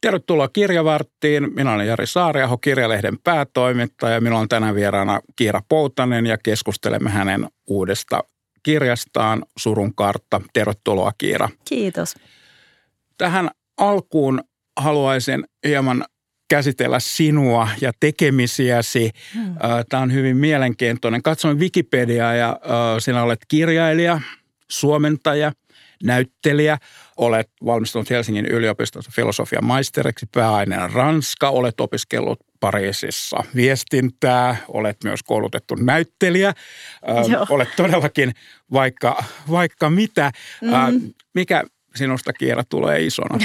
Tervetuloa Kirjavarttiin. Minä olen Jari Saariaho, Kirjalehden päätoimittaja. Minulla on tänään vieraana Kiira Poutanen ja keskustelemme hänen uudesta kirjastaan Surun kartta. Tervetuloa Kiira. Kiitos. Tähän alkuun haluaisin hieman käsitellä sinua ja tekemisiäsi. Hmm. Tämä on hyvin mielenkiintoinen. Katsoin Wikipediaa ja sinä olet kirjailija, suomentaja, näyttelijä. Olet valmistunut Helsingin yliopistossa filosofian maisteriksi, pääaineena Ranska. Olet opiskellut Pariisissa viestintää, olet myös koulutettu näyttelijä. Joo. Olet todellakin vaikka, vaikka mitä. Mm. Mikä sinusta Kiera tulee isona?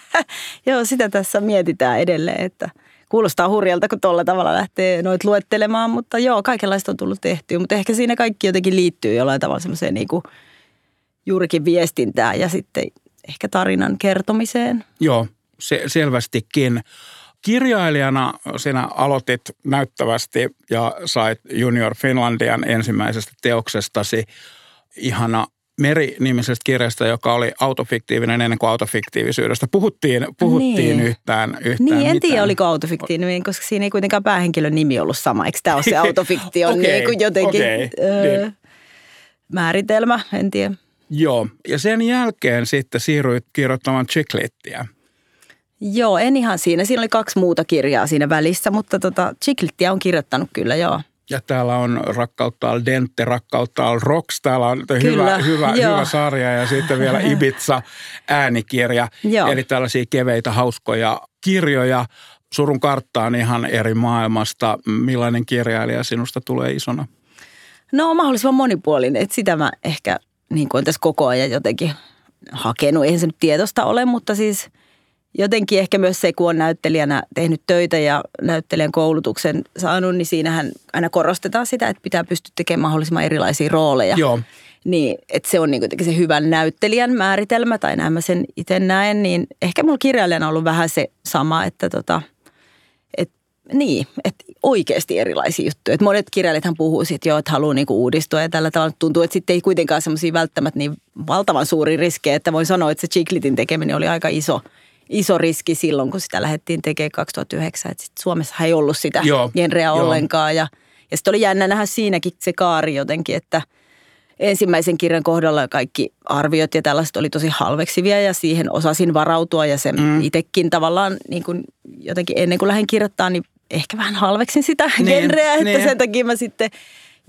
Joo, sitä tässä mietitään edelleen, että kuulostaa hurjalta, kun tuolla tavalla lähtee noit luettelemaan, mutta joo, kaikenlaista on tullut tehtyä, mutta ehkä siinä kaikki jotenkin liittyy jollain tavalla semmoiseen niin kuin juurikin viestintään ja sitten ehkä tarinan kertomiseen. Joo, se, selvästikin. Kirjailijana sinä aloitit näyttävästi ja sait Junior Finlandian ensimmäisestä teoksestasi ihana Meri-nimisestä kirjasta, joka oli autofiktiivinen ennen kuin autofiktiivisyydestä. Puhuttiin, puhuttiin niin. yhtään, yhtään Niin, en mitään. tiedä oliko autofiktiivinen, koska siinä ei kuitenkaan päähenkilön nimi ollut sama. Eikö tämä ole se autofiktion okay, niin kuin jotenkin okay, öö, niin. määritelmä, en tiedä. Joo, ja sen jälkeen sitten siirryit kirjoittamaan Chiclittiä. Joo, en ihan siinä. Siinä oli kaksi muuta kirjaa siinä välissä, mutta tota, Chiclittiä on kirjoittanut kyllä, joo. Ja täällä on Rakkautta al dente, Rakkautta al rocks. Täällä on Kyllä, hyvä, hyvä, hyvä sarja ja sitten vielä Ibiza äänikirja. Joo. Eli tällaisia keveitä, hauskoja kirjoja. Surun karttaan ihan eri maailmasta. Millainen kirjailija sinusta tulee isona? No mahdollisimman monipuolinen. Että sitä mä ehkä niin kuin tässä koko ajan jotenkin hakenut. Eihän se nyt tietosta ole, mutta siis jotenkin ehkä myös se, kun on näyttelijänä tehnyt töitä ja näyttelijän koulutuksen saanut, niin siinähän aina korostetaan sitä, että pitää pystyä tekemään mahdollisimman erilaisia rooleja. Joo. Niin, että se on niin se hyvän näyttelijän määritelmä, tai näin mä sen itse näen, niin ehkä mulla kirjailijana on ollut vähän se sama, että tota, et, niin, että oikeasti erilaisia juttuja. Et monet kirjailijathan puhuu siitä jo, että haluaa niinku uudistua ja tällä tavalla tuntuu, että sitten ei kuitenkaan semmoisia välttämättä niin valtavan suuri riskejä, että voin sanoa, että se Chiclitin tekeminen oli aika iso, iso riski silloin, kun sitä lähdettiin tekemään 2009. Et sit Suomessa ei ollut sitä Joo, genreä ollenkaan ja, ja sitten oli jännä nähdä siinäkin se kaari jotenkin, että – ensimmäisen kirjan kohdalla kaikki arviot ja tällaiset oli tosi halveksivia ja siihen osasin varautua ja sen mm. itsekin tavallaan niin kuin jotenkin ennen kuin lähdin kirjoittamaan, niin ehkä vähän halveksin sitä niin, genreä, että niin. sen takia mä sitten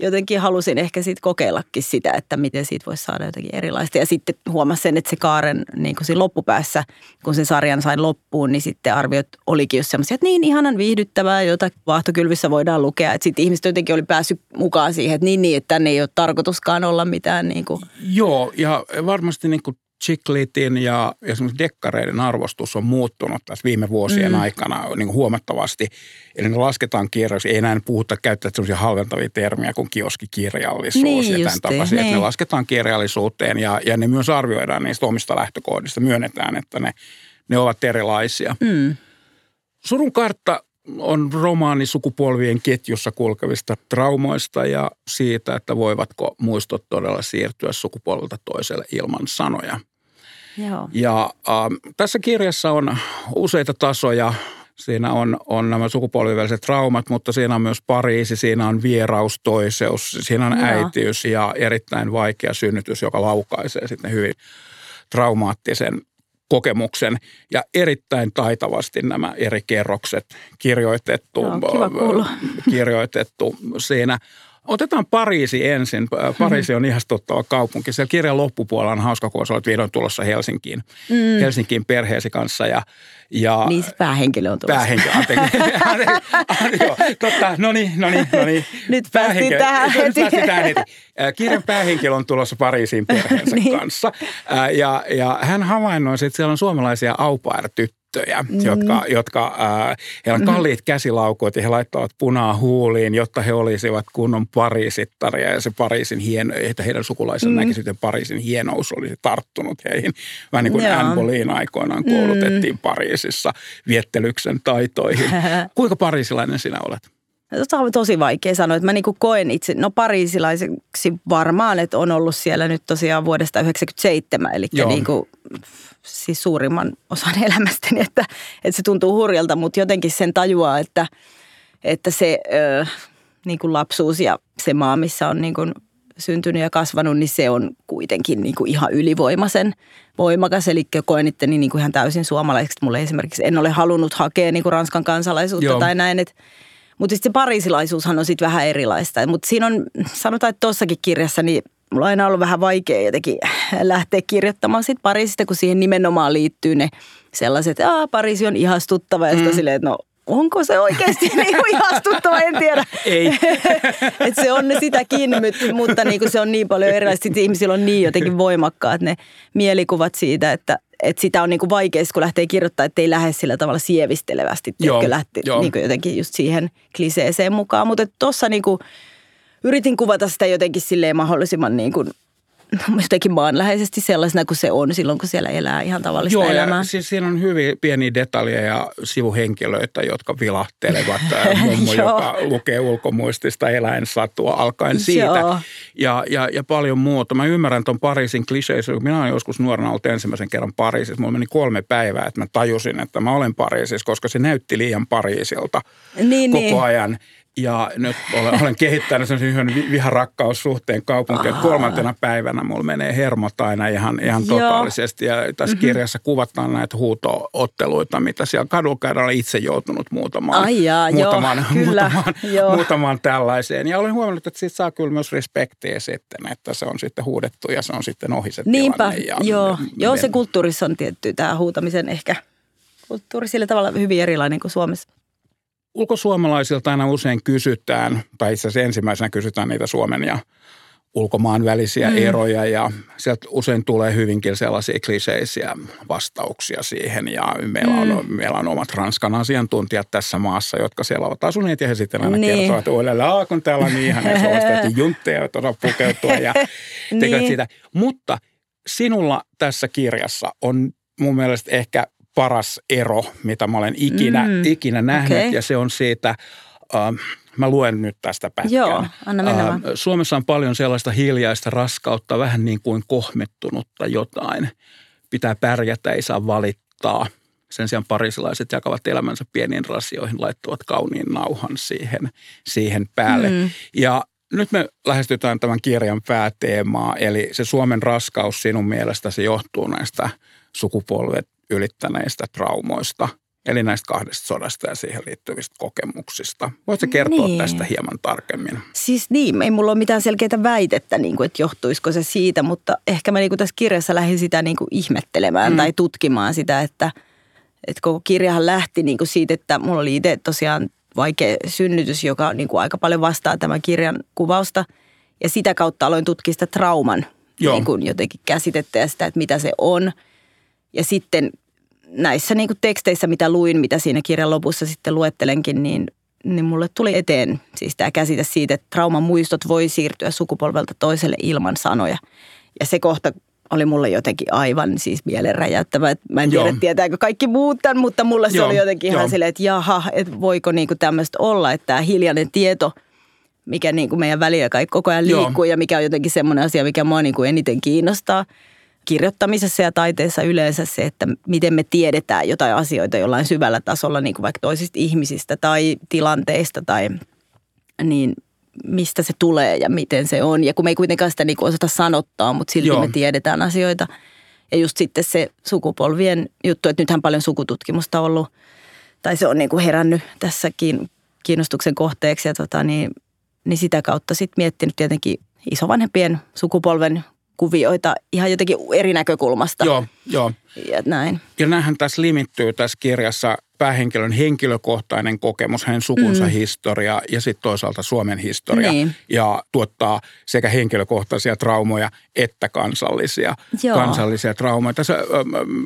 jotenkin halusin ehkä sitten kokeillakin sitä, että miten siitä voisi saada jotakin erilaista. Ja sitten huomasin sen, että se kaaren niin kuin siinä loppupäässä, kun sen sarjan sain loppuun, niin sitten arviot olikin just semmoisia, että niin ihanan viihdyttävää, jota vaahtokylvissä voidaan lukea. Että sitten ihmiset jotenkin oli päässyt mukaan siihen, että niin, niin että tänne ei ole tarkoituskaan olla mitään niin kuin. Joo, ja varmasti niin kuin Chiclitin ja esimerkiksi dekkareiden arvostus on muuttunut tässä viime vuosien mm. aikana niin kuin huomattavasti. Eli ne lasketaan kirjoiksi, ei enää puhuta käyttää sellaisia halventavia termiä kuin kioskikirjallisuus niin, ja tämän tapaisia. Niin. Ne lasketaan kirjallisuuteen ja, ja ne myös arvioidaan niistä omista lähtökohdista. Myönnetään, että ne, ne ovat erilaisia. Mm. Surun kartta on romaani sukupolvien ketjussa kulkevista traumoista ja siitä, että voivatko muistot todella siirtyä sukupolvelta toiselle ilman sanoja. Joo. Ja äh, tässä kirjassa on useita tasoja. Siinä on, on nämä sukupolviväliset traumat, mutta siinä on myös Pariisi, siinä on vieraus, toiseus, siinä on Joo. äitiys ja erittäin vaikea synnytys, joka laukaisee sitten hyvin traumaattisen kokemuksen ja erittäin taitavasti nämä eri kerrokset kirjoitettu, Joo, kirjoitettu siinä – Otetaan Pariisi ensin. Pariisi on ihastuttava kaupunki. Siellä kirjan loppupuolella on hauska, kun olet vihdoin tulossa Helsinkiin, mm. Helsinkiin perheesi kanssa. Ja, ja niin se päähenkilö on tulossa. Päähenkilö, anteeksi. Joo, totta, no niin, no niin, no niin. Nyt päästiin tähän heti. Nyt päästiin tähän heti. Kirjan päähenkilö on tulossa Pariisiin perheensä niin. kanssa. Ja, ja hän havainnoi, että siellä on suomalaisia au tyttöjä, mm. jotka, jotka äh, heillä on kalliit mm. käsilaukut ja he laittavat punaa huuliin, jotta he olisivat kunnon parisittaria ja se Pariisin hieno, että heidän sukulaisensa mm. näkisivät, että Pariisin hienous olisi tarttunut heihin. Vähän niin kuin Anne Boleyn aikoinaan koulutettiin mm. Pariisissa viettelyksen taitoihin. Kuinka parisilainen sinä olet? Tota on tosi vaikea sanoa, että mä niinku koen itse, no pariisilaiseksi varmaan, että on ollut siellä nyt tosiaan vuodesta 1997, eli niinku, siis suurimman osan elämästäni, että, että se tuntuu hurjalta, mutta jotenkin sen tajuaa, että, että se ö, niin kuin lapsuus ja se maa, missä on niin kuin syntynyt ja kasvanut, niin se on kuitenkin niin kuin ihan ylivoimaisen voimakas. Eli koen itteni niin kuin ihan täysin suomalaiseksi. Mulle esimerkiksi en ole halunnut hakea niin kuin Ranskan kansalaisuutta Joo. tai näin, että mutta sitten se parisilaisuushan on sitten vähän erilaista. Mutta siinä on, sanotaan, että tuossakin kirjassa, niin mulla on aina ollut vähän vaikea jotenkin lähteä kirjoittamaan sit Pariisista, kun siihen nimenomaan liittyy ne sellaiset, että Pariisi on ihastuttava ja sitten mm. silleen, että no onko se oikeasti niin ihastuttava, en tiedä. Ei. Et se on ne sitäkin, mutta niin kuin se on niin paljon erilaista. Sitten ihmisillä on niin jotenkin voimakkaat ne mielikuvat siitä, että, että sitä on niin kuin vaikea, kun lähtee kirjoittamaan, että ei lähde sillä tavalla sievistelevästi. Joo, lähti niin kuin jotenkin just siihen kliseeseen mukaan. Mutta tuossa niin kuin, yritin kuvata sitä jotenkin silleen mahdollisimman niin kuin jotenkin maanläheisesti sellaisena kuin se on silloin, kun siellä elää ihan tavallista Joo, elämää. Ja siis siinä on hyvin pieniä detaljeja ja sivuhenkilöitä, jotka vilahtelevat. Mummo, joka lukee ulkomuistista eläinsatua alkaen siitä. Ja, ja, ja paljon muuta. Mä ymmärrän tuon Pariisin kliseisen. Minä olen joskus nuorena ollut ensimmäisen kerran Pariisissa. Mulla meni kolme päivää, että mä tajusin, että mä olen Pariisissa, koska se näytti liian Pariisilta niin, koko niin. ajan. Ja nyt olen, olen kehittänyt sen yhden viharakkaussuhteen kaupunkiin. Kolmantena päivänä mulla menee hermot aina ihan, ihan totaalisesti. Ja tässä mm-hmm. kirjassa kuvataan näitä huutootteluita, mitä siellä kadulla. Olen itse joutunut muutamaan, Ai jaa, muutamaan, joo, muutamaan, joo. muutamaan tällaiseen. Ja olen huomannut, että siitä saa kyllä myös respektiä sitten, että se on sitten huudettu ja se on sitten ohi se Niinpä, ja joo. Me, joo, se kulttuurissa on tietty tämä huutamisen ehkä kulttuuri sillä tavalla hyvin erilainen kuin Suomessa ulkosuomalaisilta aina usein kysytään, tai itse asiassa ensimmäisenä kysytään niitä Suomen ja ulkomaan välisiä mm. eroja ja sieltä usein tulee hyvinkin sellaisia kliseisiä vastauksia siihen ja meillä on, mm. meillä on omat Ranskan asiantuntijat tässä maassa, jotka siellä ovat asuneet ja he sitten aina niin. kertovat, että uudelleen, kun täällä on niin ihana, se on juntteja, joita osaa pukeutua ja tekevät niin. sitä. Mutta sinulla tässä kirjassa on mun mielestä ehkä paras ero, mitä mä olen ikinä, mm. ikinä nähnyt okay. ja se on siitä, äh, mä luen nyt tästä pätkän. Joo, anna mennä äh, Suomessa on paljon sellaista hiljaista raskautta, vähän niin kuin kohmettunutta jotain. Pitää pärjätä, ei saa valittaa. Sen sijaan parisilaiset jakavat elämänsä pieniin rasioihin, laittavat kauniin nauhan siihen, siihen päälle. Mm. Ja nyt me lähestytään tämän kirjan pääteemaa, eli se Suomen raskaus sinun mielestäsi johtuu näistä sukupolvet ylittäneistä traumoista, eli näistä kahdesta sodasta ja siihen liittyvistä kokemuksista. Voitko kertoa niin. tästä hieman tarkemmin? Siis niin, ei mulla ole mitään selkeää väitettä, niin kuin, että johtuisiko se siitä, mutta ehkä mä niin kuin tässä kirjassa lähdin sitä niin kuin ihmettelemään mm. tai tutkimaan sitä, että, että koko kirjahan lähti niin kuin siitä, että mulla oli itse tosiaan vaikea synnytys, joka niin kuin aika paljon vastaa tämän kirjan kuvausta. Ja sitä kautta aloin tutkia sitä trauman niin kuin jotenkin käsitettä ja sitä, että mitä se on – ja sitten näissä niin kuin teksteissä, mitä luin, mitä siinä kirjan lopussa sitten luettelenkin, niin, niin mulle tuli eteen siis tämä käsite siitä, että trauman muistot voi siirtyä sukupolvelta toiselle ilman sanoja. Ja se kohta oli mulle jotenkin aivan siis mielenräjäyttävä. Mä en tiedä, Joo. tietääkö kaikki muut tämän, mutta mulle se Joo. oli jotenkin ihan silleen, että jaha, että voiko niinku tämmöistä olla, että tämä hiljainen tieto, mikä niinku meidän väliä kaikki koko ajan liikkuu Joo. ja mikä on jotenkin semmoinen asia, mikä mua niinku eniten kiinnostaa – kirjoittamisessa ja taiteessa yleensä se, että miten me tiedetään jotain asioita jollain syvällä tasolla, niin kuin vaikka toisista ihmisistä tai tilanteista tai niin mistä se tulee ja miten se on. Ja kun me ei kuitenkaan sitä niin kuin osata sanottaa, mutta silti Joo. me tiedetään asioita. Ja just sitten se sukupolvien juttu, että nythän paljon sukututkimusta ollut, tai se on niin kuin herännyt tässäkin kiinnostuksen kohteeksi ja tota, niin, niin sitä kautta sitten miettinyt tietenkin isovanhempien sukupolven kuvioita ihan jotenkin eri näkökulmasta. Joo, joo. Ja näin. Ja näinhän tässä limittyy tässä kirjassa päähenkilön henkilökohtainen kokemus, hänen sukunsa mm. historia ja sitten toisaalta Suomen historia. Niin. Ja tuottaa sekä henkilökohtaisia traumoja että kansallisia, kansallisia traumoja. Tässä,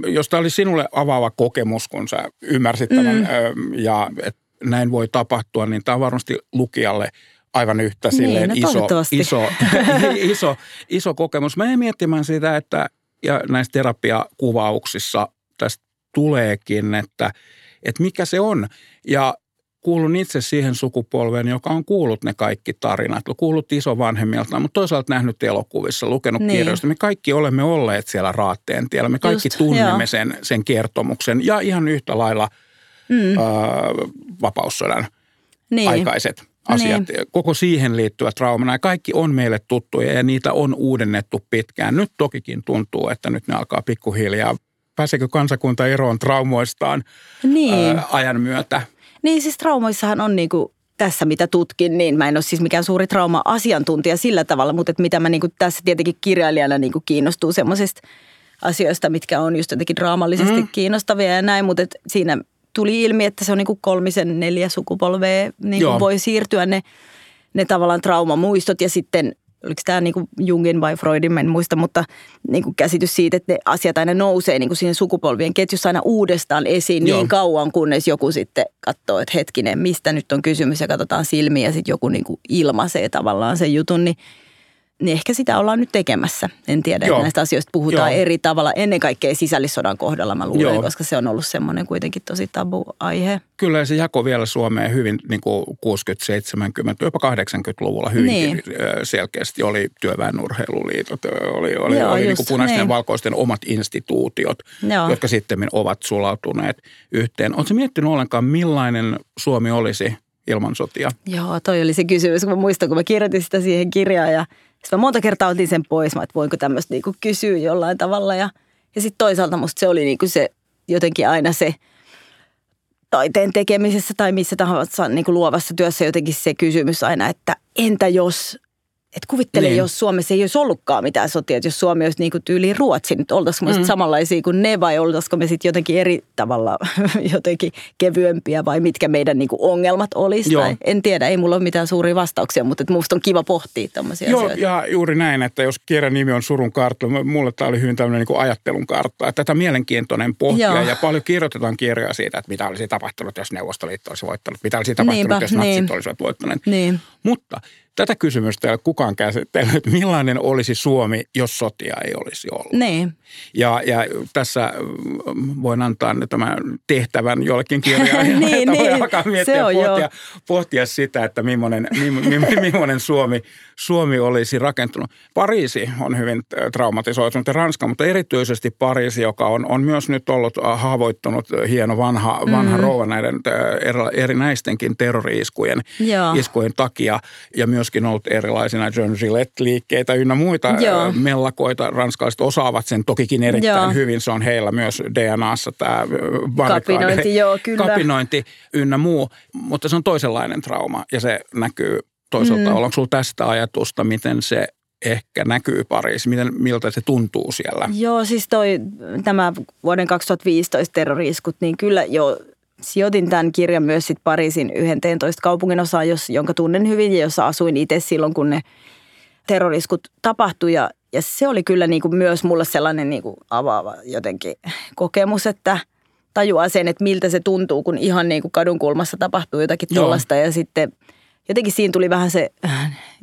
jos tämä oli sinulle avaava kokemus, kun sä ymmärsit tämän mm. ja että näin voi tapahtua, niin tämä on varmasti lukijalle – aivan yhtä niin, silleen no iso, iso, iso, iso kokemus. Mä en miettimään sitä, että ja näissä terapiakuvauksissa tästä tuleekin, että, että mikä se on. Ja kuulun itse siihen sukupolveen, joka on kuullut ne kaikki tarinat, kuullut isovanhemmilta, mutta toisaalta nähnyt elokuvissa, lukenut niin. kirjoista. Me kaikki olemme olleet siellä raatteen tiellä. Me kaikki Just, tunnemme sen, sen kertomuksen ja ihan yhtä lailla mm. ää, vapaussodan niin. aikaiset asiat, niin. koko siihen liittyvät traumana. Ja kaikki on meille tuttuja ja niitä on uudennettu pitkään. Nyt tokikin tuntuu, että nyt ne alkaa pikkuhiljaa. Pääseekö kansakunta eroon traumoistaan niin. ää, ajan myötä? Niin siis traumoissahan on niinku tässä, mitä tutkin, niin mä en ole siis mikään suuri trauma-asiantuntija sillä tavalla, mutta että mitä mä niinku tässä tietenkin kirjailijana niinku kiinnostuu semmoisista asioista, mitkä on just jotenkin draamallisesti mm. kiinnostavia ja näin, mutta että siinä tuli ilmi, että se on niin kuin kolmisen neljä sukupolvea niin kuin voi siirtyä ne, ne tavallaan traumamuistot ja sitten oliko tämä niin kuin Jungin vai Freudin, en muista, mutta niin kuin käsitys siitä, että ne asiat aina nousee niin kuin siihen sukupolvien ketjussa aina uudestaan esiin Joo. niin kauan, kunnes joku sitten katsoo, että hetkinen, mistä nyt on kysymys ja katsotaan silmiä ja sitten joku niin kuin ilmaisee tavallaan sen jutun, niin niin ehkä sitä ollaan nyt tekemässä. En tiedä, Joo. että näistä asioista puhutaan Joo. eri tavalla. Ennen kaikkea sisällissodan kohdalla mä luulen, Joo. koska se on ollut semmoinen kuitenkin tosi tabu-aihe. Kyllä se jako vielä Suomeen hyvin niin kuin 60, 70, jopa 80-luvulla hyvin niin. selkeästi. Oli työväenurheiluliitot, oli, oli, Joo, oli niin kuin punaisten niin. ja valkoisten omat instituutiot, Joo. jotka sitten ovat sulautuneet yhteen. Oletko miettinyt ollenkaan, millainen Suomi olisi ilman sotia? Joo, toi oli se kysymys, kun mä muistan, kun mä kirjoitin sitä siihen kirjaan ja sitten mä monta kertaa otin sen pois, että voinko tämmöistä niinku kysyä jollain tavalla. Ja, ja sitten toisaalta musta se oli niinku se jotenkin aina se taiteen tekemisessä tai missä tahansa niinku luovassa työssä jotenkin se kysymys aina, että entä jos että kuvittele, niin. jos Suomessa ei olisi ollutkaan mitään sotia, että jos Suomi olisi niin kuin tyyliin Ruotsi, nyt oltaisiko me mm. samanlaisia kuin ne vai oltaisiko me sitten jotenkin eri tavalla jotenkin kevyempiä vai mitkä meidän niin kuin ongelmat olisi. Tai en tiedä, ei mulla ole mitään suuria vastauksia, mutta minusta on kiva pohtia tämmöisiä Joo, asioita. ja juuri näin, että jos kirjan nimi on Surun kartta, mulle tämä oli hyvin tämmöinen niin ajattelun kartta. Että tätä mielenkiintoinen pohtia Joo. ja paljon kirjoitetaan kirjoja siitä, että mitä olisi tapahtunut, jos Neuvostoliitto olisi voittanut, mitä olisi tapahtunut, Niinpä, jos natsit niin. olisivat voittaneet. Niin. Mutta Tätä kysymystä ei ole kukaan käsitellyt, millainen olisi Suomi, jos sotia ei olisi ollut. Niin. Ja, ja tässä mm, voin antaa tämän tehtävän jollekin kirjailijalle, niin, että niin. voi alkaa miettiä ja pohtia, pohtia sitä, että millainen, millainen Suomi, Suomi olisi rakentunut. Pariisi on hyvin traumatisoitunut ja Ranska, mutta erityisesti Pariisi, joka on, on myös nyt ollut haavoittunut hieno vanha, vanha mm. rouva näiden erinäistenkin terrori-iskujen iskujen takia ja myös myöskin ollut erilaisina John Gillette-liikkeitä ynnä muita Joo. mellakoita. Ranskalaiset osaavat sen tokikin erittäin joo. hyvin. Se on heillä myös DNAssa tämä kapinointi, joo, kyllä. kapinointi ynnä muu. Mutta se on toisenlainen trauma ja se näkyy toisaalta. Mm. Onko sinulla tästä ajatusta, miten se ehkä näkyy Pariisi? Miten, miltä se tuntuu siellä? Joo, siis toi, tämä vuoden 2015 terroriiskut, niin kyllä jo sijoitin tämän kirjan myös sit Pariisin 11 kaupungin osaan, jos, jonka tunnen hyvin ja jossa asuin itse silloin, kun ne terroriskut tapahtui. Ja, ja se oli kyllä niin kuin myös mulle sellainen niin kuin avaava jotenkin kokemus, että tajuaa sen, että miltä se tuntuu, kun ihan niin kuin kadun kulmassa tapahtuu jotakin tuollaista. Ja sitten jotenkin siinä tuli vähän se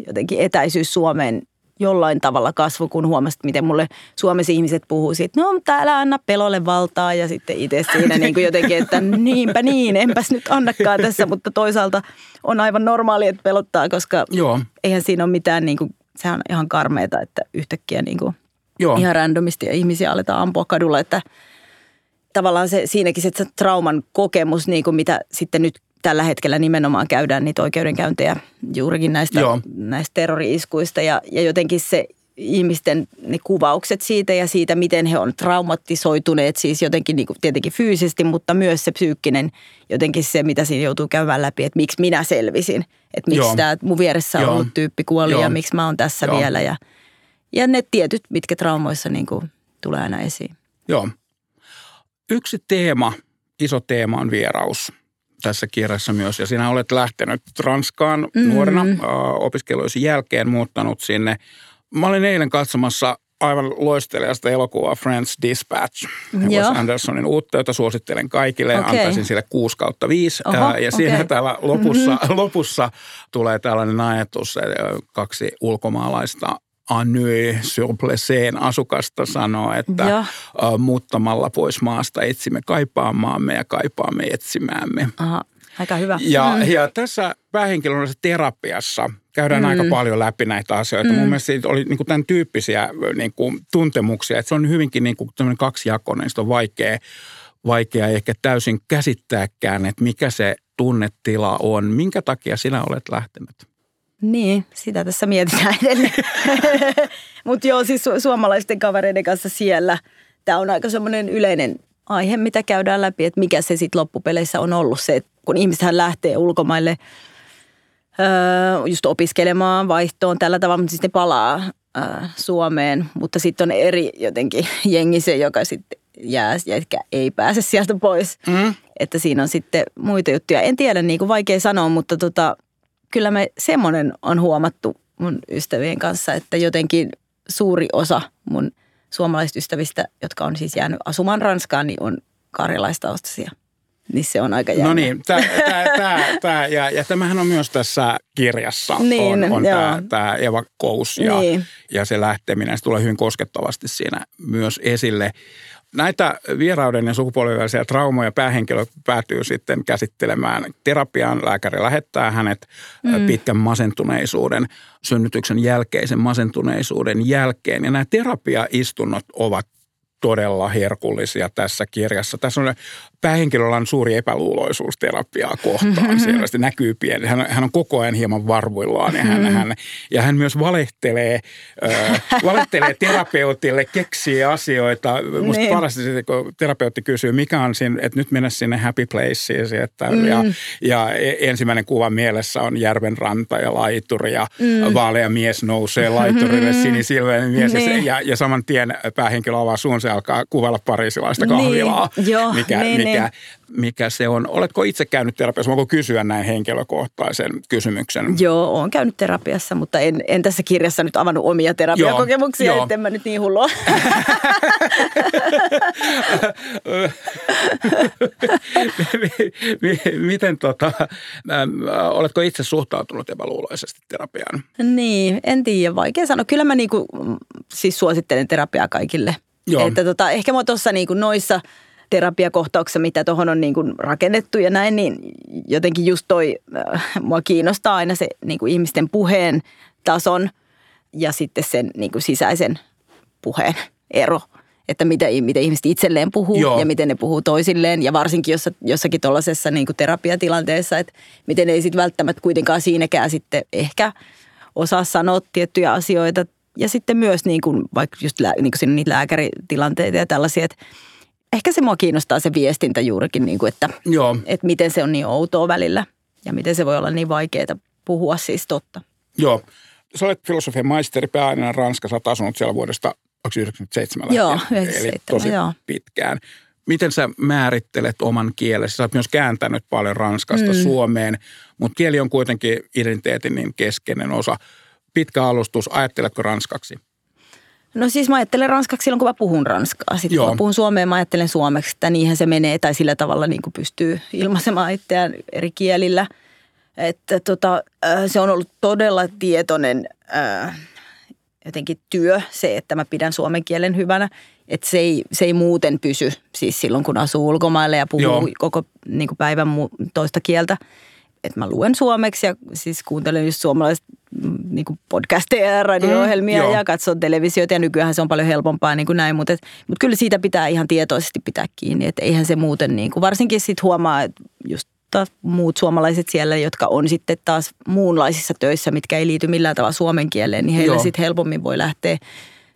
jotenkin etäisyys Suomeen jollain tavalla kasvu, kun huomasit, miten mulle Suomessa ihmiset puhuu siitä, no täällä anna pelolle valtaa ja sitten itse siinä niin kuin jotenkin, että niinpä niin, enpäs nyt annakaan tässä, mutta toisaalta on aivan normaali, että pelottaa, koska Joo. eihän siinä ole mitään, niin kuin, sehän on ihan karmeeta, että yhtäkkiä niin kuin Joo. ihan randomisti ja ihmisiä aletaan ampua kadulla, että tavallaan se, siinäkin se trauman kokemus, niin kuin mitä sitten nyt tällä hetkellä nimenomaan käydään niitä oikeudenkäyntejä juurikin näistä, näistä terrori-iskuista ja, ja jotenkin se ihmisten ne kuvaukset siitä ja siitä, miten he on traumatisoituneet, siis jotenkin niin kuin, tietenkin fyysisesti, mutta myös se psyykkinen, jotenkin se, mitä siinä joutuu käymään läpi, että miksi minä selvisin, että miksi Joo. tämä mun vieressä on ollut tyyppi kuoli Joo. ja miksi mä oon tässä Joo. vielä ja, ja ne tietyt, mitkä traumoissa niin kuin, tulee aina esiin. Joo. Yksi teema, iso teema on vieraus tässä kirjassa myös. Ja sinä olet lähtenyt Ranskaan mm-hmm. nuorena äh, opiskeluisi jälkeen muuttanut sinne. Mä olin eilen katsomassa aivan loistelijasta elokuvaa Friends Dispatch. Wes Andersonin uutta, jota suosittelen kaikille. Okay. Antaisin sille 6 kautta 5. Oho, ja okay. siinä täällä lopussa, mm-hmm. lopussa tulee tällainen ajatus, että kaksi ulkomaalaista Anny Surpleseen asukasta sanoo, että ja. muuttamalla pois maasta etsimme kaipaamaamme ja kaipaamme etsimäämme. Aha. Aika hyvä. Ja, mm. ja tässä päähenkilön terapiassa käydään mm. aika paljon läpi näitä asioita. Mm. Mun mielestä siitä oli niin kuin tämän tyyppisiä niin kuin, tuntemuksia, että se on hyvinkin niin kuin, kaksijakoinen, sitä on vaikea, vaikea ehkä täysin käsittääkään, että mikä se tunnetila on. Minkä takia sinä olet lähtenyt? Niin, sitä tässä mietitään edelleen. Mutta joo, siis su- suomalaisten kavereiden kanssa siellä. Tämä on aika semmoinen yleinen aihe, mitä käydään läpi, että mikä se sitten loppupeleissä on ollut se, että kun ihmisethän lähtee ulkomaille öö, just opiskelemaan vaihtoon tällä tavalla, mutta sitten ne palaa öö, Suomeen, mutta sitten on eri jotenkin jengi se, joka sitten jää ja ei pääse sieltä pois. Mm. Että siinä on sitten muita juttuja. En tiedä, niin kuin vaikea sanoa, mutta tota, kyllä me semmoinen on huomattu mun ystävien kanssa, että jotenkin suuri osa mun suomalaisista ystävistä, jotka on siis jäänyt asumaan Ranskaan, niin on karjalaistaustaisia. Niin se on aika jännä. No niin, tää, tää, tää, tää, ja, ja tämähän on myös tässä kirjassa, niin, on, on tämä, tämä Eva Kous ja, niin. ja se lähteminen. Se tulee hyvin koskettavasti siinä myös esille. Näitä vierauden ja sukupuolivälisiä traumoja päähenkilö päätyy sitten käsittelemään terapiaan. Lääkäri lähettää hänet mm. pitkän masentuneisuuden, synnytyksen jälkeisen masentuneisuuden jälkeen. Ja nämä terapiaistunnot ovat todella herkullisia tässä kirjassa. Tässä on päähenkilöllä on suuri epäluuloisuus terapiaa kohtaan. Siellä se näkyy pieni. Hän, hän on koko ajan hieman varvuillaan ja hän, hän, ja hän myös valehtelee, äh, valehtelee terapeutille, keksii asioita. Musta niin. parasta sitten, kun terapeutti kysyy, mikä on siinä, että nyt mennä sinne happy placeisiin. Että, mm. ja, ja e, ensimmäinen kuva mielessä on järven ranta ja laituri ja mm. vaalea mies nousee laiturille, sinisilmäinen mies. Niin. Ja, ja saman tien päähenkilö avaa suun, se alkaa kuvalla parisilaista kahvilaa. Niin. Joo, mikä, niin, mikä mikä, mikä se on. Oletko itse käynyt terapiassa? Voinko kysyä näin henkilökohtaisen kysymyksen? Joo, olen käynyt terapiassa, mutta en, en tässä kirjassa nyt avannut omia terapiakokemuksia, joo, mä nyt niin hullua. Miten tota, oletko itse suhtautunut epäluuloisesti terapiaan? Niin, en tiedä, vaikea sanoa. Kyllä mä niinku, siis suosittelen terapiaa kaikille. Joo. Että tota, ehkä mä tuossa niinku noissa – terapiakohtauksessa, mitä tuohon on niin kuin rakennettu ja näin, niin jotenkin just toi, äh, mua kiinnostaa aina se niin kuin ihmisten puheen tason ja sitten sen niin kuin sisäisen puheen ero että miten, miten ihmiset itselleen puhuu Joo. ja miten ne puhuu toisilleen. Ja varsinkin jossa, jossakin tuollaisessa niin terapiatilanteessa, että miten ei sitten välttämättä kuitenkaan siinäkään sitten ehkä osaa sanoa tiettyjä asioita. Ja sitten myös niin kuin, vaikka just lää, niin kuin niitä lääkäritilanteita ja tällaisia, että ehkä se mua kiinnostaa se viestintä juurikin, niin kuin, että, Joo. että miten se on niin outoa välillä ja miten se voi olla niin vaikeaa puhua siis totta. Joo. Sä olet filosofian maisteri pääaineena Ranskassa, olet asunut siellä vuodesta 1997 Joo, 97, eli tosi joo. pitkään. Miten sä määrittelet oman kielesi? Sä oot myös kääntänyt paljon Ranskasta mm. Suomeen, mutta kieli on kuitenkin identiteetin niin keskeinen osa. Pitkä alustus, ajatteletko ranskaksi? No siis mä ajattelen ranskaksi silloin, kun mä puhun ranskaa. Sitten Joo. kun mä puhun suomeen, mä ajattelen suomeksi, että niinhän se menee. Tai sillä tavalla niin kuin pystyy ilmaisemaan itseään eri kielillä. Että tota, se on ollut todella tietoinen äh, jotenkin työ se, että mä pidän suomen kielen hyvänä. Että se ei, se ei muuten pysy siis silloin, kun asuu ulkomailla ja puhuu Joo. koko niin kuin päivän toista kieltä – että mä luen suomeksi ja siis kuuntelen just suomalaiset mm, niin podcasteja ja radio-ohjelmia mm, ja katson televisiota ja nykyään se on paljon helpompaa niin kuin näin, mutta, et, mutta kyllä siitä pitää ihan tietoisesti pitää kiinni, että eihän se muuten niin kuin, varsinkin sitten huomaa, että just taas muut suomalaiset siellä, jotka on sitten taas muunlaisissa töissä, mitkä ei liity millään tavalla suomen kieleen, niin heille sitten helpommin voi lähteä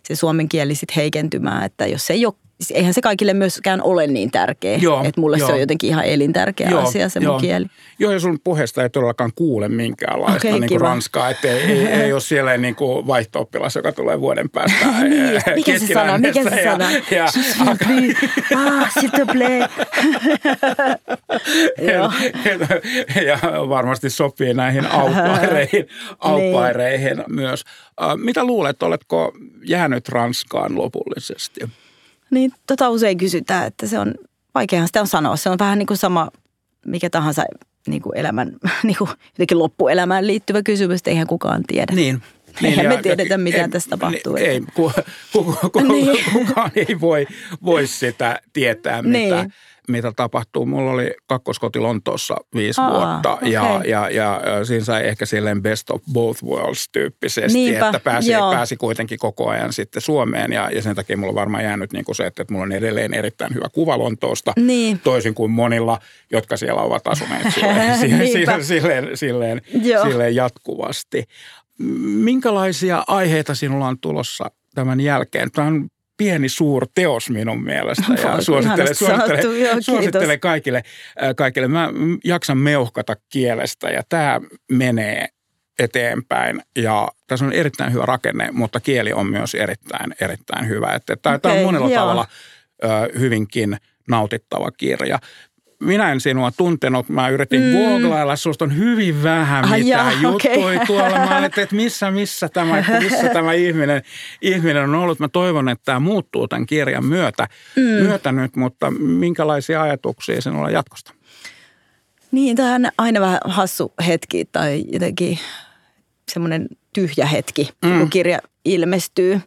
se suomen kieli sitten heikentymään, että jos se ei ole eihän se kaikille myöskään ole niin tärkeä. Joo, että mulle joo. se on jotenkin ihan elintärkeä joo, asia se joo. mun kieli. Joo, ja sun puheesta ei todellakaan kuule minkäänlaista okay, niin kuin ranskaa. Että ei, ei, ei ole siellä niin kuin vaihto-oppilas, joka tulee vuoden päästä niin, mikä se sana? Mikä se ja, sana? Ja, ja, ah, s'il te plaît. ja varmasti sopii näihin aupaireihin, aupaireihin niin. myös. Mitä luulet, oletko jäänyt Ranskaan lopullisesti? Niin tota usein kysytään, että se on, vaikeahan sitä on sanoa. Se on vähän niin kuin sama mikä tahansa niin kuin elämän, niin kuin jotenkin loppuelämään liittyvä kysymys, että eihän kukaan tiedä. Niin, Niin, Eihän me tiedetä, mitä ei, tässä tapahtuu. Niin, ei, ku, ku, ku, ku, niin. kukaan ei voi, voi sitä tietää, mitä, niin mitä tapahtuu. Mulla oli kakkoskoti Lontoossa viisi Aa, vuotta okay. ja, ja, ja, siinä sai ehkä silleen best of both worlds tyyppisesti, Niinpä, että pääsi, pääsi kuitenkin koko ajan sitten Suomeen ja, ja sen takia mulla on varmaan jäänyt niin kuin se, että, että mulla on edelleen erittäin hyvä kuva Lontoosta, niin. toisin kuin monilla, jotka siellä ovat asuneet silleen, silleen, silleen, silleen, silleen jatkuvasti. Minkälaisia aiheita sinulla on tulossa tämän jälkeen? Tämä on pieni suur teos minun mielestä ja suosittelen, suosittelen, Joo, suosittelen kaikille, äh, kaikille. Mä jaksan meuhkata kielestä ja tämä menee eteenpäin ja tässä on erittäin hyvä rakenne, mutta kieli on myös erittäin, erittäin hyvä. Että tämä okay, on monella joo. tavalla ö, hyvinkin nautittava kirja minä en sinua tuntenut. Mä yritin mm. googlailla, susta on hyvin vähän ah, mitään juttuja okay. tuolla. Mä olin, että missä, missä tämä, missä tämä ihminen, ihminen on ollut. Mä toivon, että tämä muuttuu tämän kirjan myötä, mm. myötä nyt, mutta minkälaisia ajatuksia sinulla jatkosta? Niin, tämä on aina vähän hassu hetki tai jotenkin semmoinen tyhjä hetki, mm. kun kirja ilmestyy.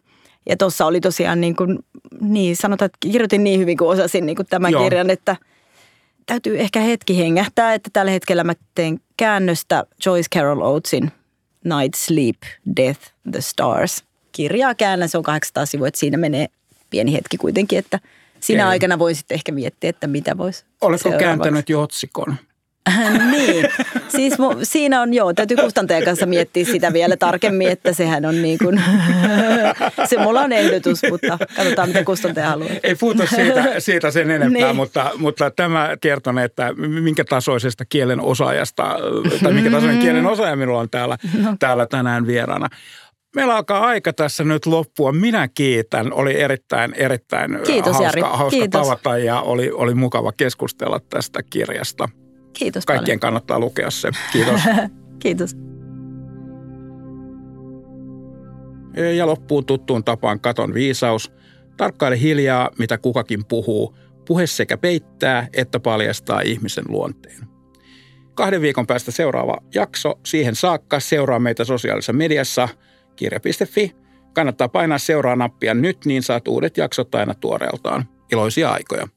Ja tuossa oli tosiaan niin kuin, niin sanotaan, että kirjoitin niin hyvin kuin osasin niin kuin tämän Joo. kirjan, että – täytyy ehkä hetki hengähtää, että tällä hetkellä mä teen käännöstä Joyce Carol Oatesin Night Sleep, Death, The Stars. Kirjaa käännän, se on 800 sivua, että siinä menee pieni hetki kuitenkin, että siinä Ei. aikana voi sitten ehkä miettiä, että mitä voisi Oletko kääntänyt jo otsikon? niin, siis mu, siinä on joo, täytyy kustantajan kanssa miettiä sitä vielä tarkemmin, että sehän on niin kuin, se mulla on ehdotus, mutta katsotaan mitä kustantaja haluaa. Ei puhuta siitä, siitä sen enempää, niin. mutta, mutta tämä kertoo, että minkä tasoisesta kielen osaajasta, tai minkä tasoinen kielen osaaja minulla on täällä, no. täällä tänään vieraana. Meillä alkaa aika tässä nyt loppua. Minä kiitän. Oli erittäin, erittäin Kiitos, hauska, Jari. hauska Kiitos. tavata ja oli, oli mukava keskustella tästä kirjasta. Kiitos Kaikkien paljon. kannattaa lukea se. Kiitos. Kiitos. Ja loppuun tuttuun tapaan katon viisaus. Tarkkaile hiljaa, mitä kukakin puhuu. Puhe sekä peittää että paljastaa ihmisen luonteen. Kahden viikon päästä seuraava jakso. Siihen saakka seuraa meitä sosiaalisessa mediassa kirja.fi. Kannattaa painaa seuraa nappia nyt, niin saat uudet jaksot aina tuoreeltaan. Iloisia aikoja.